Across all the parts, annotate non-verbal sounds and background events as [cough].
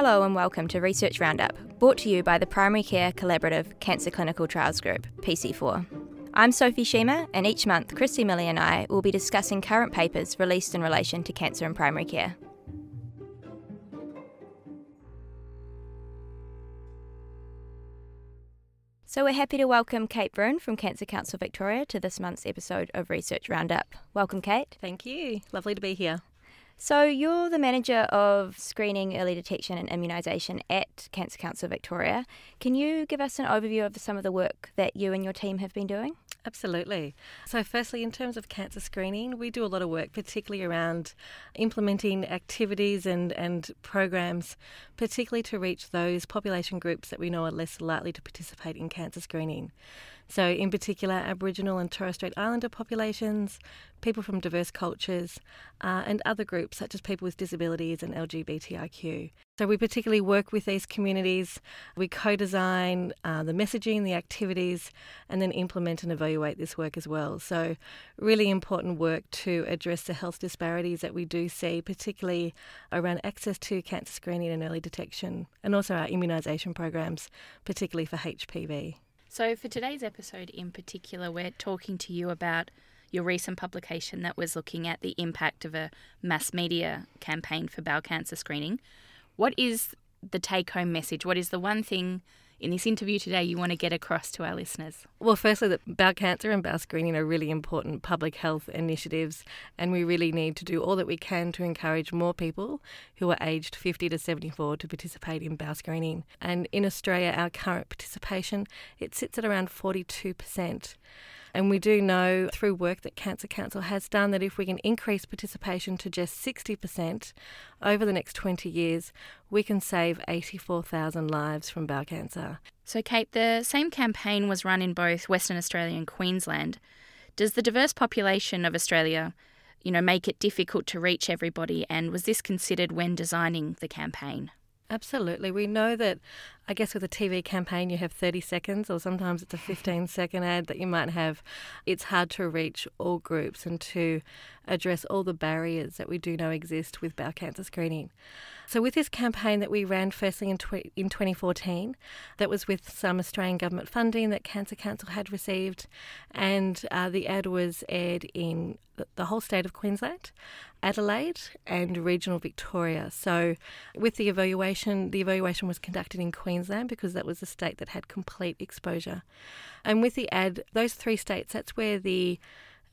Hello and welcome to Research Roundup, brought to you by the Primary Care Collaborative Cancer Clinical Trials Group, PC4. I'm Sophie Shima, and each month, Christy Millie and I will be discussing current papers released in relation to cancer and primary care. So, we're happy to welcome Kate Broun from Cancer Council Victoria to this month's episode of Research Roundup. Welcome, Kate. Thank you. Lovely to be here. So, you're the manager of screening, early detection, and immunisation at Cancer Council Victoria. Can you give us an overview of some of the work that you and your team have been doing? Absolutely. So, firstly, in terms of cancer screening, we do a lot of work, particularly around implementing activities and, and programs, particularly to reach those population groups that we know are less likely to participate in cancer screening. So, in particular, Aboriginal and Torres Strait Islander populations, people from diverse cultures, uh, and other groups such as people with disabilities and LGBTIQ. So, we particularly work with these communities. We co design uh, the messaging, the activities, and then implement and evaluate this work as well. So, really important work to address the health disparities that we do see, particularly around access to cancer screening and early detection, and also our immunisation programs, particularly for HPV. So, for today's episode in particular, we're talking to you about your recent publication that was looking at the impact of a mass media campaign for bowel cancer screening. What is the take home message? What is the one thing in this interview today you want to get across to our listeners? Well, firstly, that bowel cancer and bowel screening are really important public health initiatives, and we really need to do all that we can to encourage more people who are aged 50 to 74 to participate in bowel screening. And in Australia, our current participation it sits at around 42 percent. And we do know through work that Cancer Council has done that if we can increase participation to just 60% over the next 20 years, we can save 84,000 lives from bowel cancer. So, Kate, the same campaign was run in both Western Australia and Queensland. Does the diverse population of Australia, you know, make it difficult to reach everybody? And was this considered when designing the campaign? Absolutely. We know that, I guess, with a TV campaign, you have 30 seconds, or sometimes it's a 15 [laughs] second ad that you might have. It's hard to reach all groups and to address all the barriers that we do know exist with bowel cancer screening. So, with this campaign that we ran firstly in, tw- in 2014, that was with some Australian government funding that Cancer Council had received, and uh, the ad was aired in the whole state of Queensland, Adelaide, and regional Victoria. So, with the evaluation, the evaluation was conducted in Queensland because that was the state that had complete exposure. And with the ad, those three states, that's where the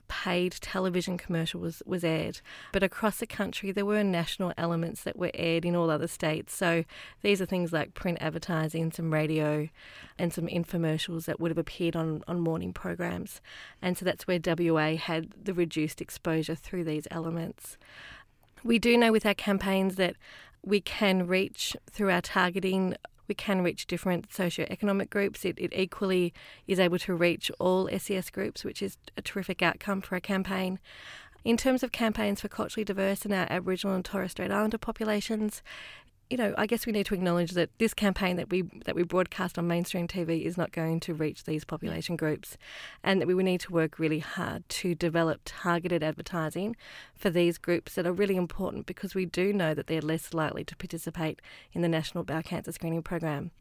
paid television commercial was, was aired. But across the country, there were national elements that were aired in all other states. So these are things like print advertising, some radio, and some infomercials that would have appeared on, on morning programs. And so that's where WA had the reduced exposure through these elements. We do know with our campaigns that we can reach through our targeting we can reach different socioeconomic groups. It, it equally is able to reach all SES groups, which is a terrific outcome for a campaign. In terms of campaigns for culturally diverse and our Aboriginal and Torres Strait Islander populations, you know, I guess we need to acknowledge that this campaign that we that we broadcast on mainstream TV is not going to reach these population groups, and that we need to work really hard to develop targeted advertising for these groups that are really important because we do know that they're less likely to participate in the National Bowel Cancer Screening Program.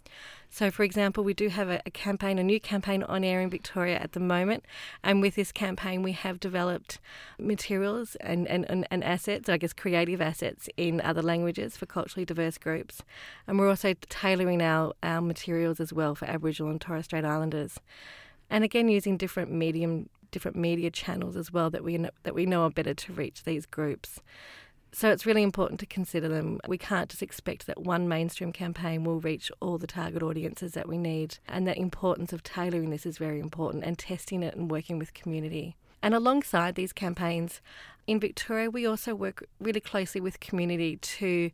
So, for example, we do have a, a campaign, a new campaign on air in Victoria at the moment, and with this campaign, we have developed materials and, and, and, and assets, I guess creative assets in other languages for culturally diverse groups. And we're also tailoring our, our materials as well for Aboriginal and Torres Strait Islanders. And again, using different medium, different media channels as well that we that we know are better to reach these groups. So it's really important to consider them. We can't just expect that one mainstream campaign will reach all the target audiences that we need. And the importance of tailoring this is very important and testing it and working with community. And alongside these campaigns, in Victoria, we also work really closely with community to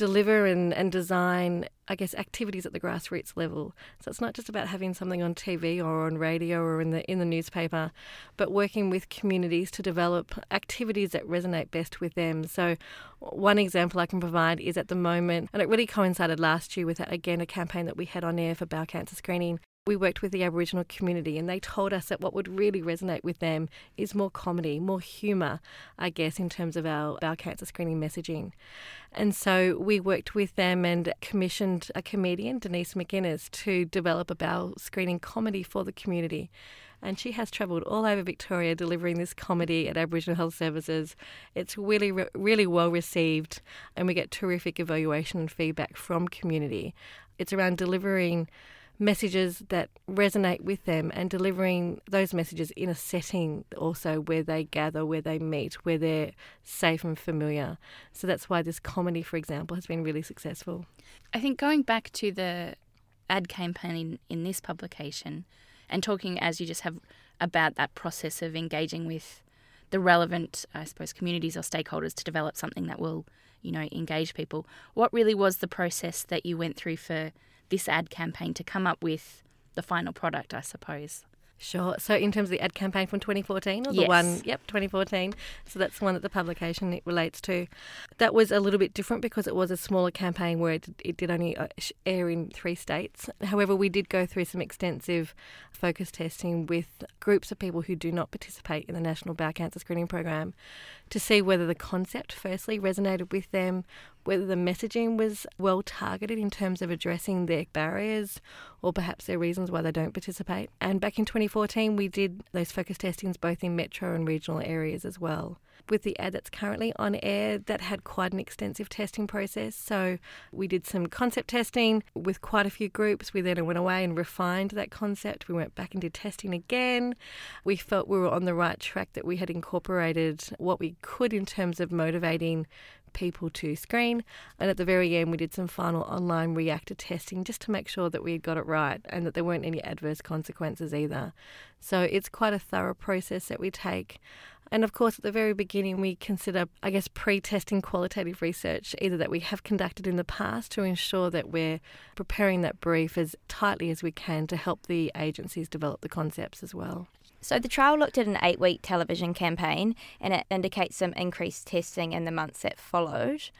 deliver and, and design, I guess, activities at the grassroots level. So it's not just about having something on TV or on radio or in the in the newspaper, but working with communities to develop activities that resonate best with them. So one example I can provide is at the moment, and it really coincided last year with again a campaign that we had on air for bowel cancer screening we worked with the Aboriginal community and they told us that what would really resonate with them is more comedy, more humour, I guess, in terms of our bowel cancer screening messaging. And so we worked with them and commissioned a comedian, Denise McInnes, to develop a bowel screening comedy for the community and she has travelled all over Victoria delivering this comedy at Aboriginal Health Services. It's really, really well received, and we get terrific evaluation and feedback from community. It's around delivering messages that resonate with them and delivering those messages in a setting also where they gather, where they meet, where they're safe and familiar. So that's why this comedy, for example, has been really successful. I think going back to the ad campaign in, in this publication, and talking as you just have about that process of engaging with the relevant, I suppose, communities or stakeholders to develop something that will, you know, engage people. What really was the process that you went through for this ad campaign to come up with the final product, I suppose? Sure. So, in terms of the ad campaign from 2014, or the yes. one, yep, 2014. So that's the one that the publication it relates to. That was a little bit different because it was a smaller campaign where it, it did only uh, air in three states. However, we did go through some extensive focus testing with groups of people who do not participate in the National Bowel Cancer Screening Program to see whether the concept, firstly, resonated with them, whether the messaging was well targeted in terms of addressing their barriers or perhaps their reasons why they don't participate. And back in 2014, we did those focus testings both in metro and regional areas as well. With the ad that's currently on air, that had quite an extensive testing process. So we did some concept testing with quite a few groups. We then went away and refined that concept. We went back and did testing again. We felt we were on the right track, that we had incorporated what we could in terms of motivating people to screen. And at the very end, we did some final online reactor testing just to make sure that we had got it right and that there weren't any adverse consequences either. So it's quite a thorough process that we take. And of course, at the very beginning, we consider, I guess, pre testing qualitative research, either that we have conducted in the past to ensure that we're preparing that brief as tightly as we can to help the agencies develop the concepts as well. So the trial looked at an eight week television campaign and it indicates some increased testing in the months that followed.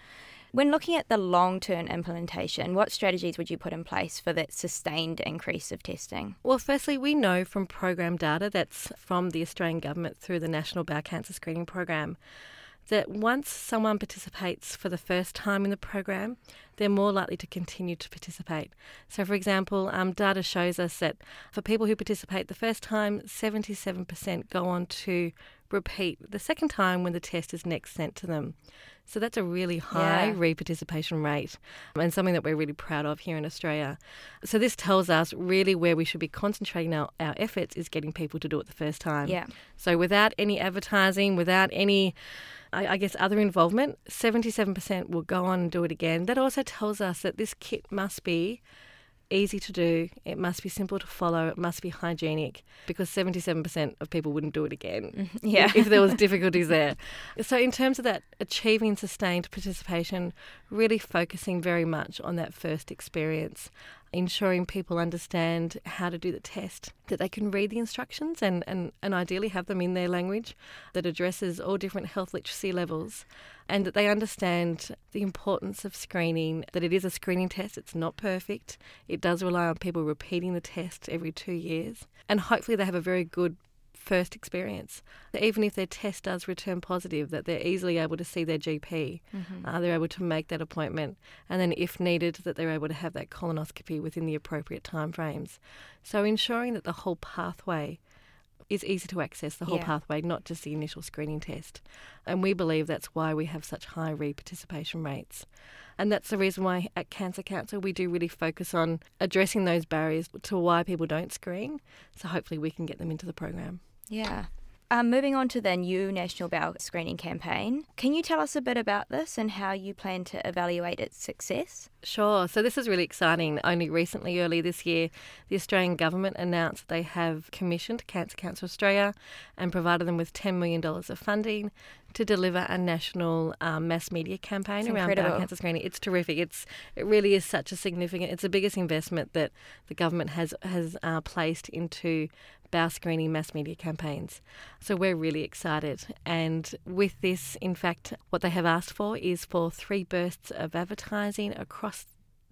When looking at the long term implementation, what strategies would you put in place for that sustained increase of testing? Well, firstly, we know from program data that's from the Australian Government through the National Bowel Cancer Screening Program that once someone participates for the first time in the program, they're more likely to continue to participate. So, for example, um, data shows us that for people who participate the first time, 77% go on to repeat the second time when the test is next sent to them. So that's a really high yeah. reparticipation rate and something that we're really proud of here in Australia. So this tells us really where we should be concentrating our, our efforts is getting people to do it the first time. Yeah. So without any advertising, without any I, I guess other involvement, 77% will go on and do it again. That also tells us that this kit must be easy to do, it must be simple to follow, it must be hygienic because 77% of people wouldn't do it again mm-hmm. [laughs] yeah. if there was [laughs] difficulties there. So in terms of that achieving sustained participation, really focusing very much on that first experience ensuring people understand how to do the test, that they can read the instructions and, and, and ideally have them in their language that addresses all different health literacy levels, and that they understand the importance of screening, that it is a screening test, it's not perfect, it does rely on people repeating the test every two years, and hopefully they have a very good first experience. Even if their test does return positive, that they're easily able to see their GP, mm-hmm. uh, they're able to make that appointment, and then if needed, that they're able to have that colonoscopy within the appropriate timeframes. So ensuring that the whole pathway is easy to access the whole yeah. pathway, not just the initial screening test. And we believe that's why we have such high re-participation rates. And that's the reason why at Cancer Council we do really focus on addressing those barriers to why people don't screen. So hopefully we can get them into the program. Yeah. Um, moving on to the new National Bowel Screening Campaign, can you tell us a bit about this and how you plan to evaluate its success? Sure. So, this is really exciting. Only recently, early this year, the Australian Government announced they have commissioned Cancer Council Australia and provided them with $10 million of funding to deliver a national um, mass media campaign it's around incredible. bowel cancer screening. It's terrific. It's it really is such a significant. It's the biggest investment that the government has has uh, placed into bowel screening mass media campaigns. So we're really excited. And with this, in fact, what they have asked for is for three bursts of advertising across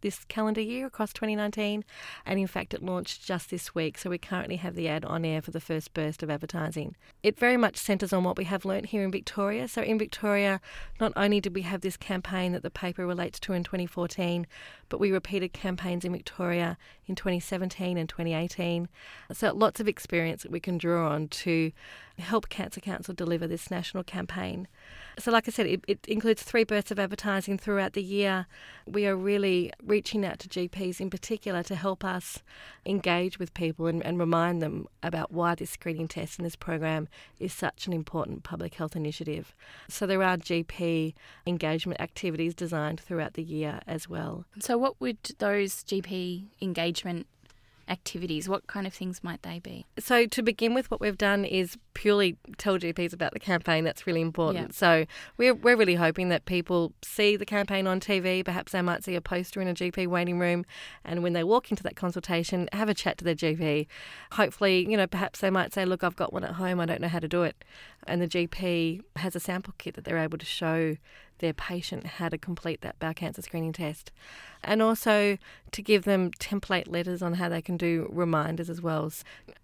this calendar year across 2019. And in fact, it launched just this week. So we currently have the ad on air for the first burst of advertising. It very much centres on what we have learnt here in Victoria. So in Victoria, not only did we have this campaign that the paper relates to in 2014, but we repeated campaigns in Victoria in 2017 and 2018. So lots of experience that we can draw on to help Cancer Council deliver this national campaign. So, like I said, it, it, includes three bursts of advertising throughout the year. We are really reaching out to GPs in particular to help us engage with people and, and remind them about why this screening test and this program is such an important public health initiative. So, there are GP engagement activities designed throughout the year as well. So, what would those GP engagement activities? What kind of things might they be? So, to begin with, what we've done is purely tell GPs about the campaign. That's really important. So, we're, we're really hoping that people see the campaign on TV. Perhaps they might see a poster in a GP waiting room, and when they walk into that consultation, have a chat to their GP. Hopefully, you know, perhaps they might say, Look, I've got one at home, I don't know how to do it. And the GP has a sample kit that they're able to show their patient how to complete that bowel cancer screening test. And also to give them template letters on how they can do reminders as well.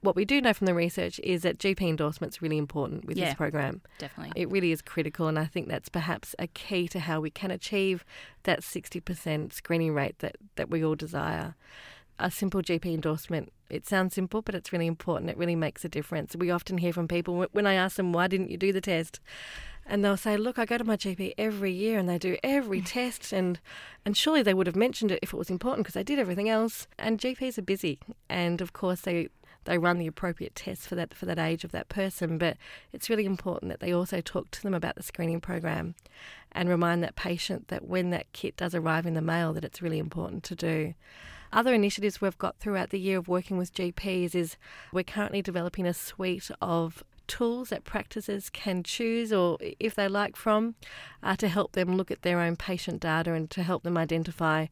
What we do know from the research is that GP endorsement is really important with yeah, this program. Definitely. It really is critical, and I think that's perhaps a key to how we can achieve that 60% screening rate that, that we all desire a simple GP endorsement. It sounds simple, but it's really important. It really makes a difference. We often hear from people when I ask them, why didn't you do the test? and they'll say, "Look, I go to my GP every year, and they do every mm. test, and and surely they would have mentioned it if it was important because they did everything else." And GPs are busy, and of course they they run the appropriate tests for that for that age of that person. But it's really important that they also talk to them about the screening program, and remind that patient that when that kit does arrive in the mail, that it's really important to do. Other initiatives we've got throughout the year of working with GPs is we're currently developing a suite of tools that practices can choose or if they like from uh, to help them look at their own patient data and to help them identify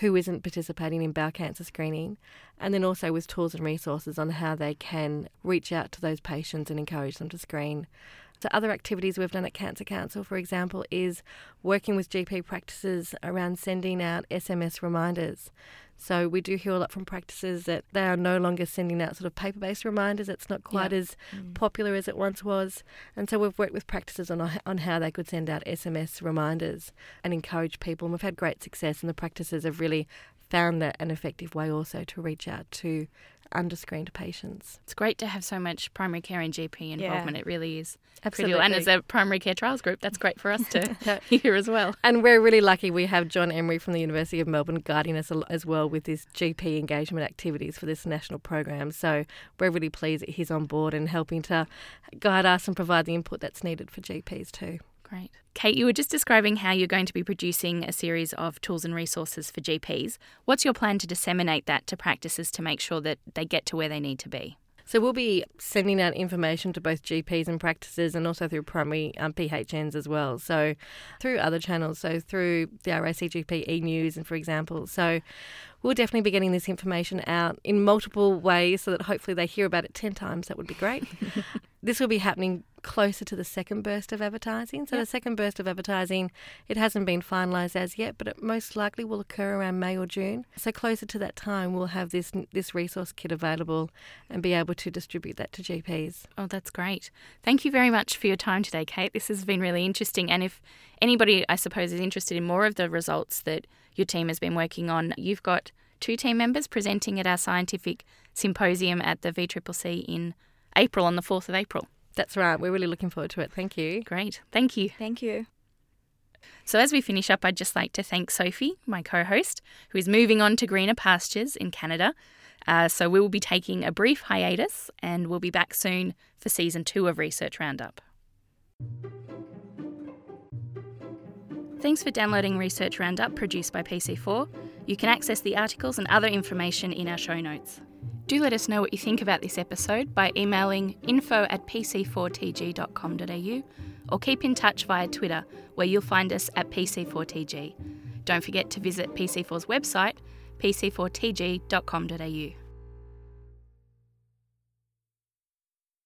who isn't participating in bowel cancer screening and then also with tools and resources on how they can reach out to those patients and encourage them to screen. So, other activities we've done at Cancer Council, for example, is working with GP practices around sending out SMS reminders. So we do hear a lot from practices that they are no longer sending out sort of paper-based reminders. It's not quite as mm. popular as it once was, and so we've worked with practices on on how they could send out SMS reminders and encourage people. And we've had great success, and the practices have really found that an effective way also to reach out to underscreened patients. It's great to have so much primary care and GP involvement. Yeah. It really is. Absolutely. And as a primary care trials group, that's great for us to [laughs] [laughs] hear as well. And we're really lucky we have Jon Emery from the University of Melbourne guiding us as well with his GP engagement activities for this national program. So we're really pleased that he's on board and helping to guide us and provide the input that's needed for GPs too. Great. Kate, you were just describing how you're going to be producing a series of tools and resources for GPs. What's your plan to disseminate that to practices to make sure that they get to where they need to be? So we'll be sending out information to both GPs and practices and also through primary um, PHNs as well. So through other channels, so through the RACGP e-news and for example. So we'll definitely be getting this information out in multiple ways so that hopefully they hear about it 10 times. That would be great. [laughs] this will be happening closer to the second burst of advertising. So yep. the second burst of advertising, it hasn't been finalised as yet, but it most likely will occur around May or June. So closer to that time, we'll have this this resource kit available and be able to distribute that to GPs. Oh, that's great. Thank you very much for your time today, Kate. This has been really interesting. And if anybody, I suppose, is interested in more of the results that your team has been working on, you've got two team members presenting at our scientific symposium at the VCCC in April on the 4th of April. That's right. We're really looking forward to it. Thank you. Great. Thank you. Thank you. So, as we finish up, I'd just like to thank Sophie, my co host, who is moving on to greener pastures in Canada. Uh, so, we will be taking a brief hiatus and we'll be back soon for season two of Research Roundup. Thanks for downloading Research Roundup produced by PC4. You can access the articles and other information in our show notes. Do let us know what you think about this episode by emailing info at pc4tg.com.au or keep in touch via Twitter, where you'll find us at PC4TG. Don't forget to visit PC4's website, pc4tg.com.au.